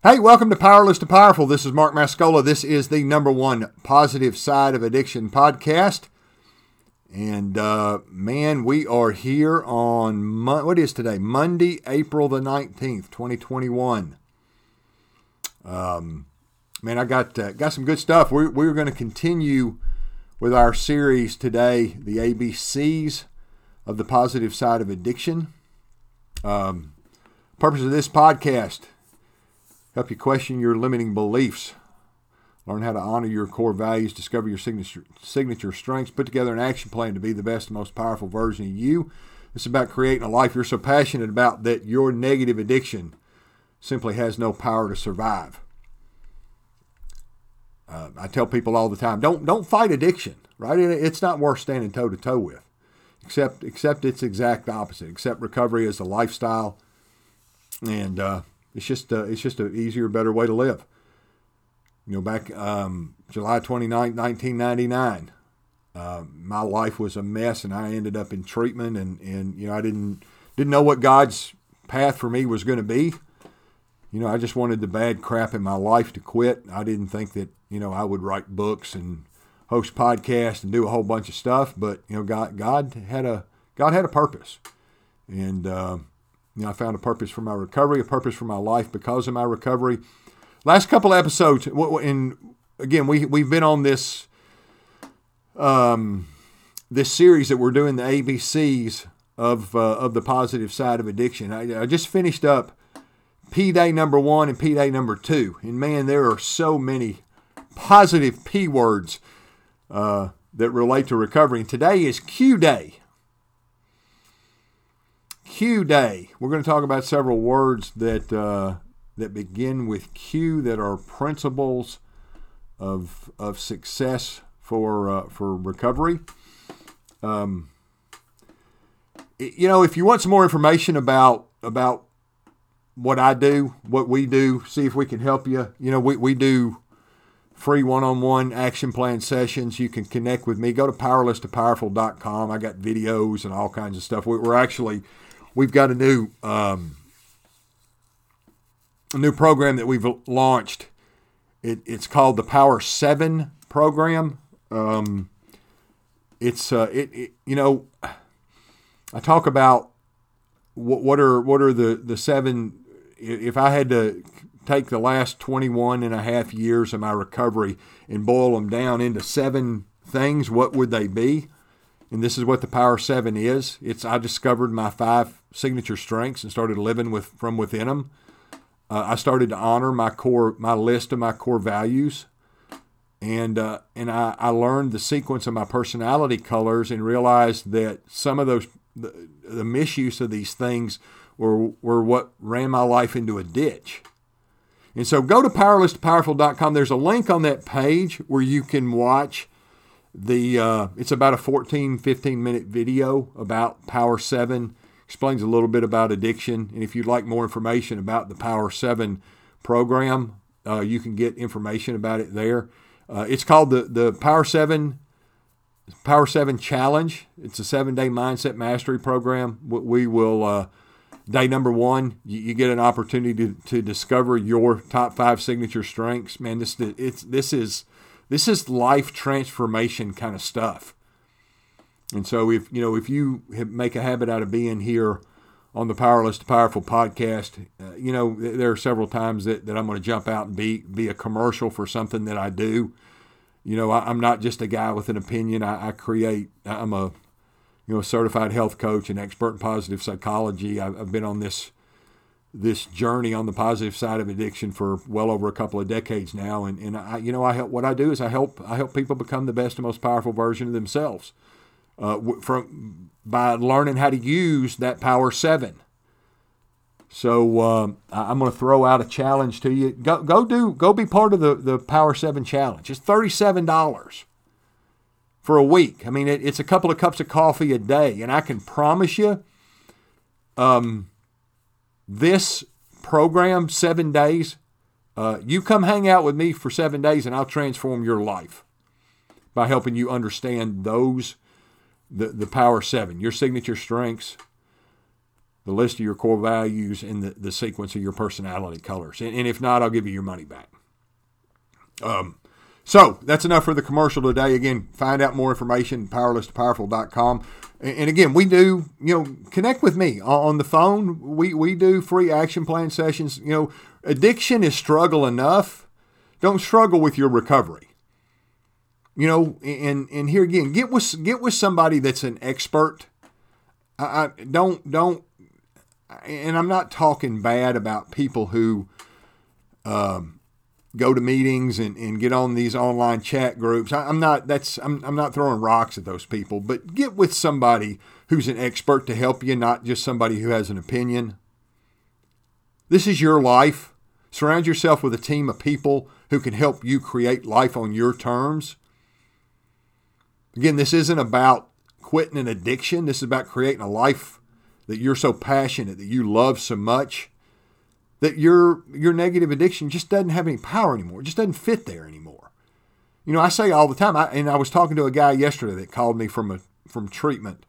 Hey, welcome to Powerless to Powerful. This is Mark Mascola. This is the number one positive side of addiction podcast. And uh, man, we are here on Mo- what is today? Monday, April the nineteenth, twenty twenty one. Um, man, I got uh, got some good stuff. We're we're going to continue with our series today, the ABCs of the positive side of addiction. Um, purpose of this podcast help you question your limiting beliefs. Learn how to honor your core values. Discover your signature signature strengths. Put together an action plan to be the best and most powerful version of you. It's about creating a life you're so passionate about that your negative addiction simply has no power to survive. Uh, i tell people all the time don't don't fight addiction right? It's not worth standing toe to toe with. Except except its exact opposite. Except recovery is a lifestyle. And uh, it's just uh, it's just an easier, better way to live. You know, back um, July 29, 1999, uh, my life was a mess, and I ended up in treatment, and, and you know I didn't didn't know what God's path for me was going to be. You know, I just wanted the bad crap in my life to quit. I didn't think that you know I would write books and host podcasts and do a whole bunch of stuff, but you know, God God had a God had a purpose, and uh, you know, I found a purpose for my recovery, a purpose for my life because of my recovery. Last couple episodes, and again, we we've been on this um, this series that we're doing the ABCs of uh, of the positive side of addiction. I, I just finished up P day number one and P day number two, and man, there are so many positive P words uh, that relate to recovery. And today is Q day. Q Day. We're going to talk about several words that uh, that begin with Q that are principles of of success for uh, for recovery. Um, you know, if you want some more information about about what I do, what we do, see if we can help you. You know, we, we do free one-on-one action plan sessions. You can connect with me. Go to powerlesstopowerful.com. I got videos and all kinds of stuff. We're actually we've got a new um, a new program that we've launched. It, it's called the Power Seven program. Um, it's uh, it, it, you know I talk about what, what are what are the the seven if I had to take the last 21 and a half years of my recovery and boil them down into seven things, what would they be? And this is what the Power 7 is. It's I discovered my five signature strengths and started living with from within them. Uh, I started to honor my core, my list of my core values, and uh, and I, I learned the sequence of my personality colors and realized that some of those the, the misuse of these things were were what ran my life into a ditch. And so go to powerlesstopowerful.com. There's a link on that page where you can watch the uh, it's about a 14 15 minute video about Power 7 explains a little bit about addiction. And if you'd like more information about the Power 7 program, uh, you can get information about it there. Uh, it's called the, the Power 7 Power 7 Challenge. It's a seven day mindset mastery program. We will, uh, day number one, you, you, get an opportunity to, to discover your top five signature strengths. Man, this, it's, this, is, this is life transformation kind of stuff. And so if you know if you make a habit out of being here on the Powerless to Powerful podcast, uh, you know there are several times that, that I'm going to jump out and be be a commercial for something that I do. You know, I, am not just a guy with an opinion. I, I, create. I'm a you know a certified health coach and expert in positive psychology. I've, I've been on this this journey on the positive side of addiction for well over a couple of decades now and, and I you know I help what I do is I help I help people become the best and most powerful version of themselves uh, from by learning how to use that Power Seven. So uh, I'm going to throw out a challenge to you. Go go do go be part of the the Power Seven challenge. It's thirty seven dollars for a week. I mean, it, it's a couple of cups of coffee a day, and I can promise you, um, this program seven days. Uh, you come hang out with me for seven days, and I'll transform your life by helping you understand those the, the Power Seven, your signature strengths, the list of your core values, and the, the sequence of your personality colors. And, and if not, I'll give you your money back. Um, so that's enough for the commercial today. Again, find out more information powerless2powerful.com. And, and again, we do, you know, connect with me on the phone. We, we do free action plan sessions. You know, addiction is struggle enough. Don't struggle with your recovery. You know, and and here again, get with get with somebody that's an expert. I, I don't don't, and I'm not talking bad about people who. Um, go to meetings and, and get on these online chat groups. I, am not that's I'm, I'm not throwing rocks at those people, but get with somebody who's an expert to help you, not just somebody who has an opinion. This is your life. Surround yourself with a team of people who can help you create life on your terms. Again, this isn't about quitting an addiction. This is about creating a life that you're so passionate, that you love so much that your your negative addiction just doesn't have any power anymore. It just doesn't fit there anymore. You know, I say all the time, I, and I was talking to a guy yesterday that called me from a from treatment.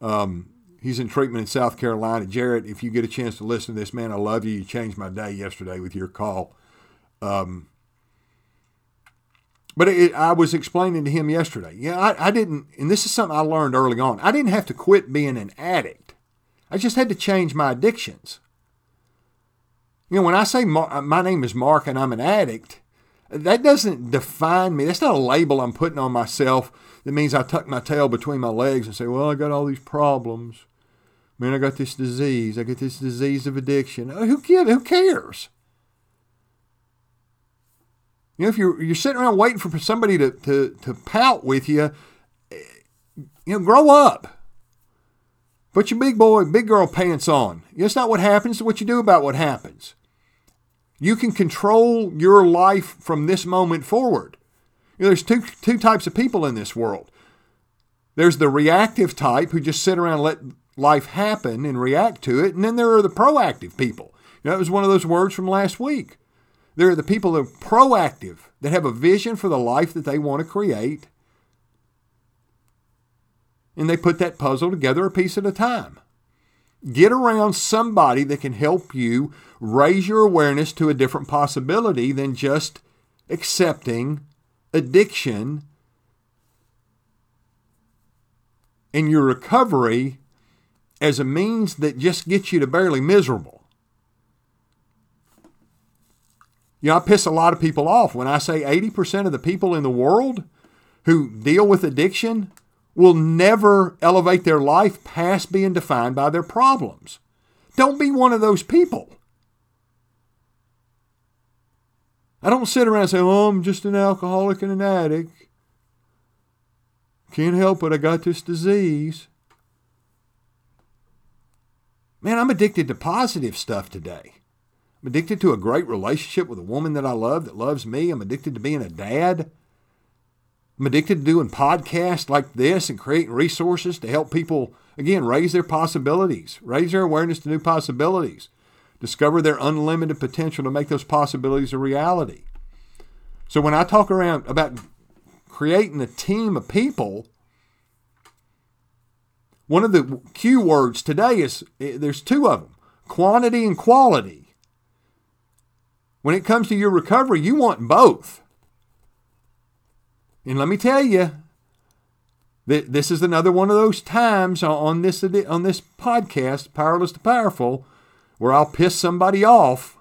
Um, he's in treatment in South Carolina. Jared, if you get a chance to listen to this, man, I love you. You changed my day yesterday with your call. Um, but it, I was explaining to him yesterday. Yeah, I, I didn't, and this is something I learned early on. I didn't have to quit being an addict. I just had to change my addictions. You know, when I say uh, my name is Mark and I'm an addict, that doesn't define me. That's not a label I'm putting on myself that means I tuck my tail between my legs and say, well, I got all these problems. Man, I got this disease. I got this disease of addiction. Uh, who? Who cares? You know, if you're you're sitting around waiting for somebody to, to, to pout with you, you know, grow up. Put your big boy, big girl pants on. That's not what happens. It's what you do about what happens. You can control your life from this moment forward. You know, there's two, two types of people in this world. There's the reactive type who just sit around and let life happen and react to it. And then there are the proactive people. You know, that was one of those words from last week. There are the people that are proactive, that have a vision for the life that they want to create. And they put that puzzle together a piece at a time. Get around somebody that can help you raise your awareness to a different possibility than just accepting addiction and your recovery as a means that just gets you to barely miserable. You know, I piss a lot of people off when I say 80% of the people in the world who deal with addiction will never elevate their life past being defined by their problems. Don't be one of those people. I don't sit around and say, oh, I'm just an alcoholic and an addict. Can't help it, I got this disease. Man, I'm addicted to positive stuff today. I'm addicted to a great relationship with a woman that I love that loves me. I'm addicted to being a dad. I'm addicted to doing podcasts like this and creating resources to help people, again, raise their possibilities, raise their awareness to new possibilities, discover their unlimited potential to make those possibilities a reality. So when I talk around about creating a team of people, one of the key words today is eh, there's two of them quantity and quality. When it comes to your recovery, you want both. And let me tell you, that this is another one of those times on this on this podcast, Powerless to Powerful, where I'll piss somebody off.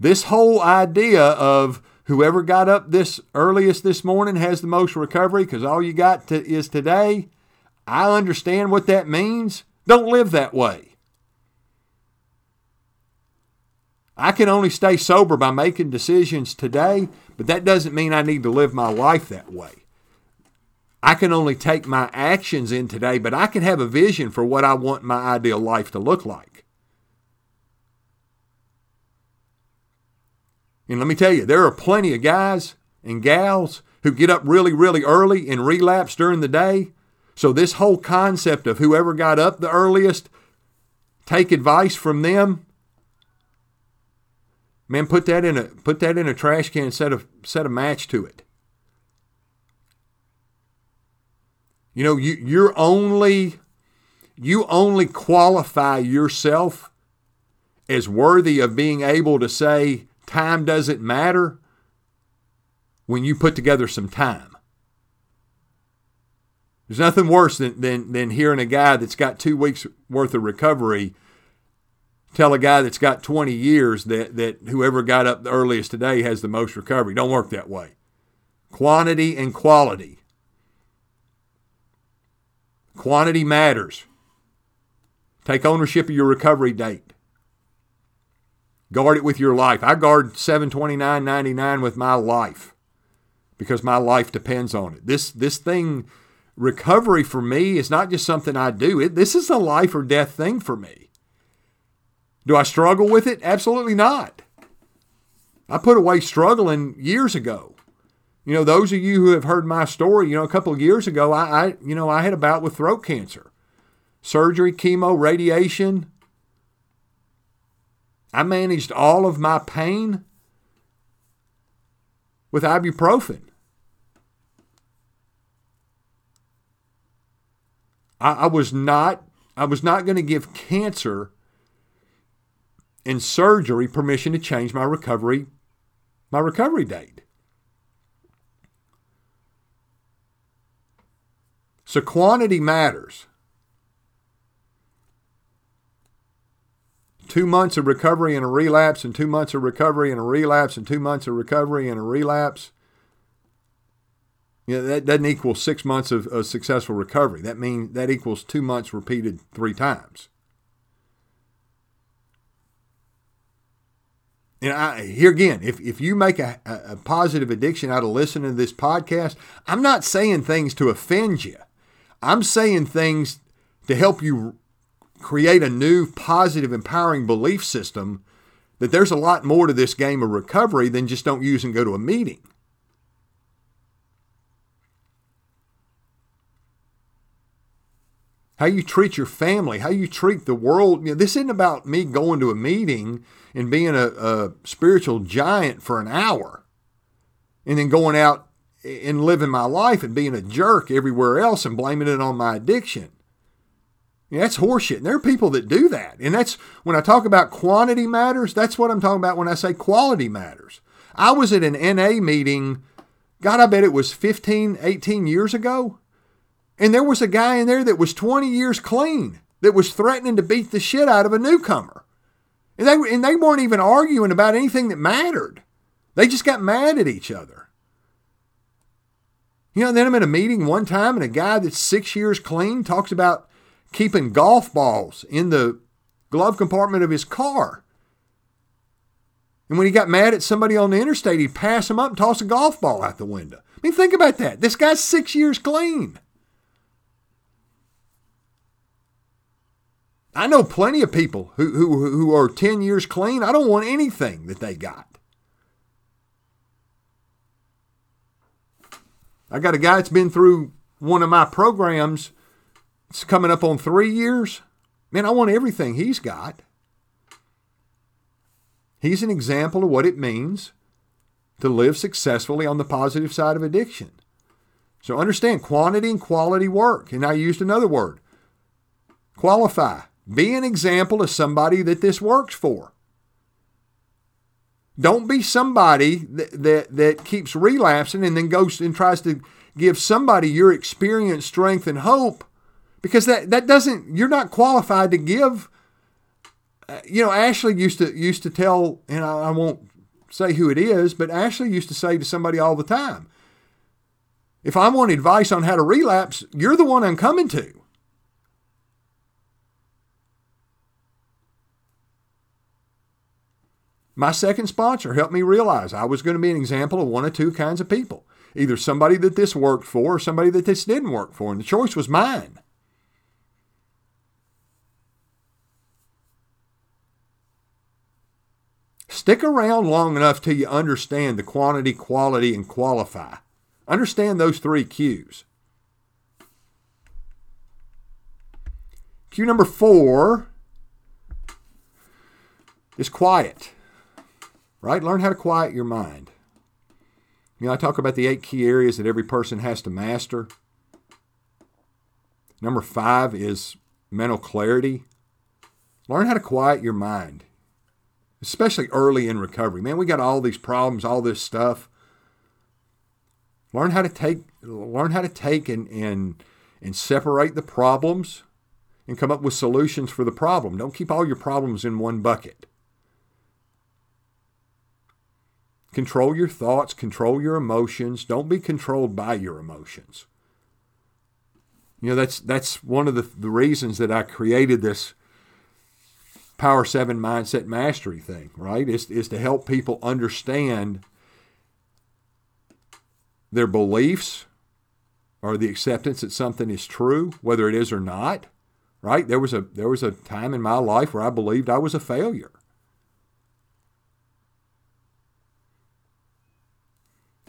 This whole idea of whoever got up this earliest this morning has the most recovery because all you got to, is today. I understand what that means. Don't live that way. I can only stay sober by making decisions today, but that doesn't mean I need to live my life that way. I can only take my actions in today, but I can have a vision for what I want my ideal life to look like. And let me tell you, there are plenty of guys and gals who get up really, really early and relapse during the day. So, this whole concept of whoever got up the earliest, take advice from them, Man, put that in a put that in a trash can. Set a set a match to it. You know, you you're only you only qualify yourself as worthy of being able to say time doesn't matter when you put together some time. There's nothing worse than, than, than hearing a guy that's got two weeks worth of recovery tell a guy that's got 20 years that, that whoever got up the earliest today has the most recovery. Don't work that way. Quantity and quality. Quantity matters. Take ownership of your recovery date. Guard it with your life. I guard 729.99 with my life because my life depends on it. This this thing recovery for me is not just something I do. It, this is a life or death thing for me. Do I struggle with it? Absolutely not. I put away struggling years ago. You know, those of you who have heard my story, you know, a couple of years ago, I, I you know, I had a bout with throat cancer. Surgery, chemo, radiation. I managed all of my pain with ibuprofen. I, I was not I was not going to give cancer and surgery permission to change my recovery my recovery date. So quantity matters. Two months of recovery and a relapse, and two months of recovery and a relapse, and two months of recovery and a relapse. You know, that doesn't equal six months of, of successful recovery. That means that equals two months repeated three times. And I, here again, if, if you make a, a positive addiction out of listening to this podcast, I'm not saying things to offend you. I'm saying things to help you create a new, positive, empowering belief system that there's a lot more to this game of recovery than just don't use and go to a meeting. How you treat your family, how you treat the world. You know, this isn't about me going to a meeting and being a, a spiritual giant for an hour and then going out and living my life and being a jerk everywhere else and blaming it on my addiction. Know, that's horseshit. And there are people that do that. And that's when I talk about quantity matters, that's what I'm talking about when I say quality matters. I was at an NA meeting, God, I bet it was 15, 18 years ago. And there was a guy in there that was 20 years clean that was threatening to beat the shit out of a newcomer. And they, and they weren't even arguing about anything that mattered. They just got mad at each other. You know, then I'm at a meeting one time and a guy that's six years clean talks about keeping golf balls in the glove compartment of his car. And when he got mad at somebody on the interstate, he'd pass him up and toss a golf ball out the window. I mean, think about that. This guy's six years clean. I know plenty of people who, who, who are 10 years clean. I don't want anything that they got. I got a guy that's been through one of my programs. It's coming up on three years. Man, I want everything he's got. He's an example of what it means to live successfully on the positive side of addiction. So understand quantity and quality work. And I used another word qualify. Be an example to somebody that this works for. Don't be somebody that, that, that keeps relapsing and then goes and tries to give somebody your experience, strength, and hope because that, that doesn't, you're not qualified to give. Uh, you know, Ashley used to used to tell, and I, I won't say who it is, but Ashley used to say to somebody all the time, if I want advice on how to relapse, you're the one I'm coming to. My second sponsor helped me realize I was going to be an example of one of two kinds of people either somebody that this worked for or somebody that this didn't work for, and the choice was mine. Stick around long enough till you understand the quantity, quality, and qualify. Understand those three Q's. Q number four is quiet right? Learn how to quiet your mind. You know, I talk about the eight key areas that every person has to master. Number five is mental clarity, learn how to quiet your mind, especially early in recovery. Man, we got all these problems, all this stuff. Learn how to take learn how to take and and and separate the problems and come up with solutions for the problem. Don't keep all your problems in one bucket. Control your thoughts, control your emotions. Don't be controlled by your emotions. You know, that's that's one of the, the reasons that I created this Power 7 Mindset Mastery thing, right? Is, is to help people understand their beliefs or the acceptance that something is true, whether it is or not. Right? There was a there was a time in my life where I believed I was a failure.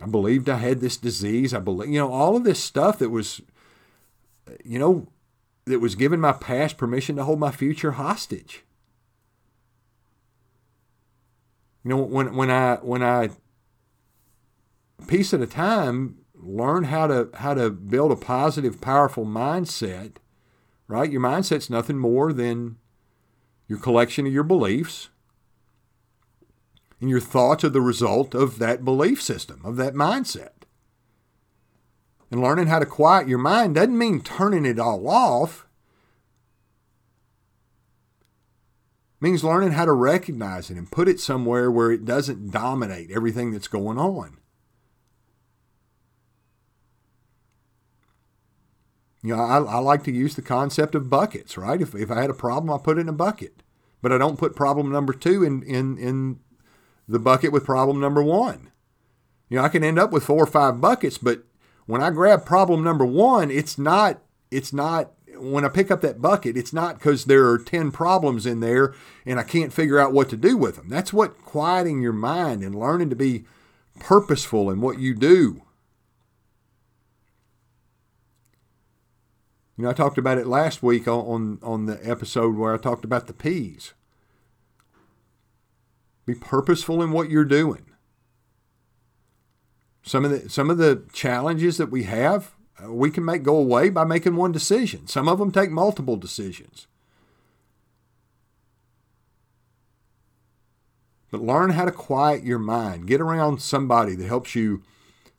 I believed I had this disease. I believe you know all of this stuff that was you know that was giving my past permission to hold my future hostage. You know when when I when I piece at a time learn how to how to build a positive powerful mindset right your mindset's nothing more than your collection of your beliefs and your thoughts are the result of that belief system of that mindset and learning how to quiet your mind doesn't mean turning it all off it means learning how to recognize it and put it somewhere where it doesn't dominate everything that's going on You know, I, I like to use the concept of buckets, right? If, if I had a problem, I put it in a bucket. But I don't put problem number two in, in, in the bucket with problem number one. You know, I can end up with four or five buckets, but when I grab problem number one, it's not, it's not, when I pick up that bucket, it's not because there are 10 problems in there and I can't figure out what to do with them. That's what quieting your mind and learning to be purposeful in what you do You know, I talked about it last week on, on the episode where I talked about the P's. Be purposeful in what you're doing. Some of the some of the challenges that we have, uh, we can make go away by making one decision. Some of them take multiple decisions. But learn how to quiet your mind. Get around somebody that helps you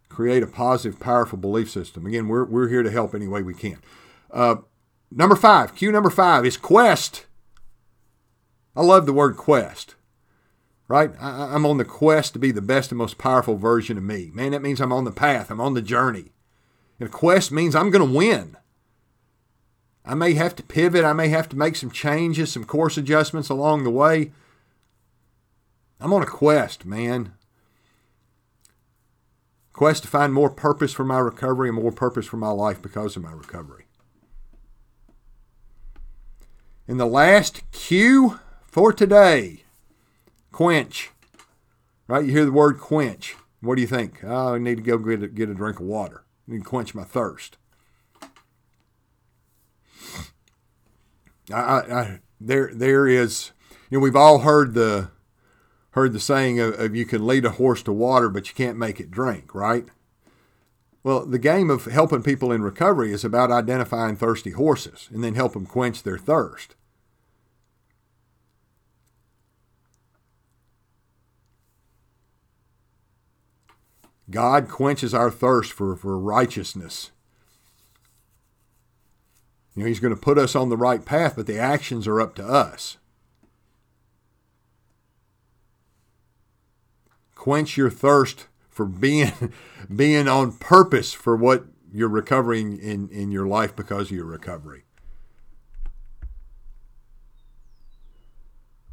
create a positive, powerful belief system. Again, we're, we're here to help any way we can. Uh, number five, cue number five is quest. I love the word quest, right? I, I'm on the quest to be the best and most powerful version of me. Man, that means I'm on the path, I'm on the journey. And a quest means I'm going to win. I may have to pivot, I may have to make some changes, some course adjustments along the way. I'm on a quest, man. Quest to find more purpose for my recovery and more purpose for my life because of my recovery. In the last cue for today, quench. Right? You hear the word quench. What do you think? Oh, I need to go get a, get a drink of water. I need to quench my thirst. I, I, I, there, there is, you know, we've all heard the, heard the saying of, of you can lead a horse to water, but you can't make it drink, right? Well, the game of helping people in recovery is about identifying thirsty horses and then help them quench their thirst. God quenches our thirst for, for righteousness. You know, He's going to put us on the right path, but the actions are up to us. Quench your thirst for being being on purpose for what you're recovering in, in your life because of your recovery.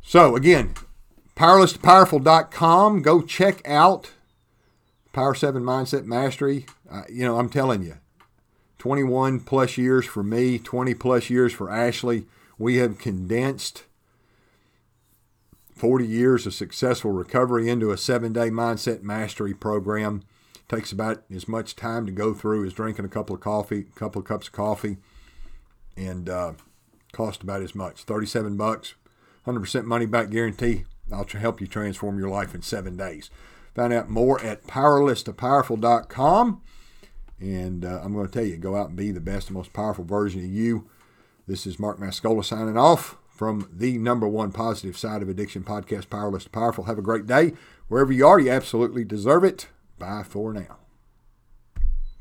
So again, powerless2powerful.com. Go check out Power 7 Mindset Mastery, uh, you know, I'm telling you, 21 plus years for me, 20 plus years for Ashley. We have condensed 40 years of successful recovery into a seven day mindset mastery program. It takes about as much time to go through as drinking a couple of coffee, a couple of cups of coffee, and uh, cost about as much 37 bucks, 100% money back guarantee. I'll help you transform your life in seven days. Find out more at powerless2powerful.com. And uh, I'm going to tell you, go out and be the best and most powerful version of you This is Mark Mascola signing off from the number one positive side of addiction podcast, Powerless to Powerful. Have a great day. Wherever you are, you absolutely deserve it. Bye for now.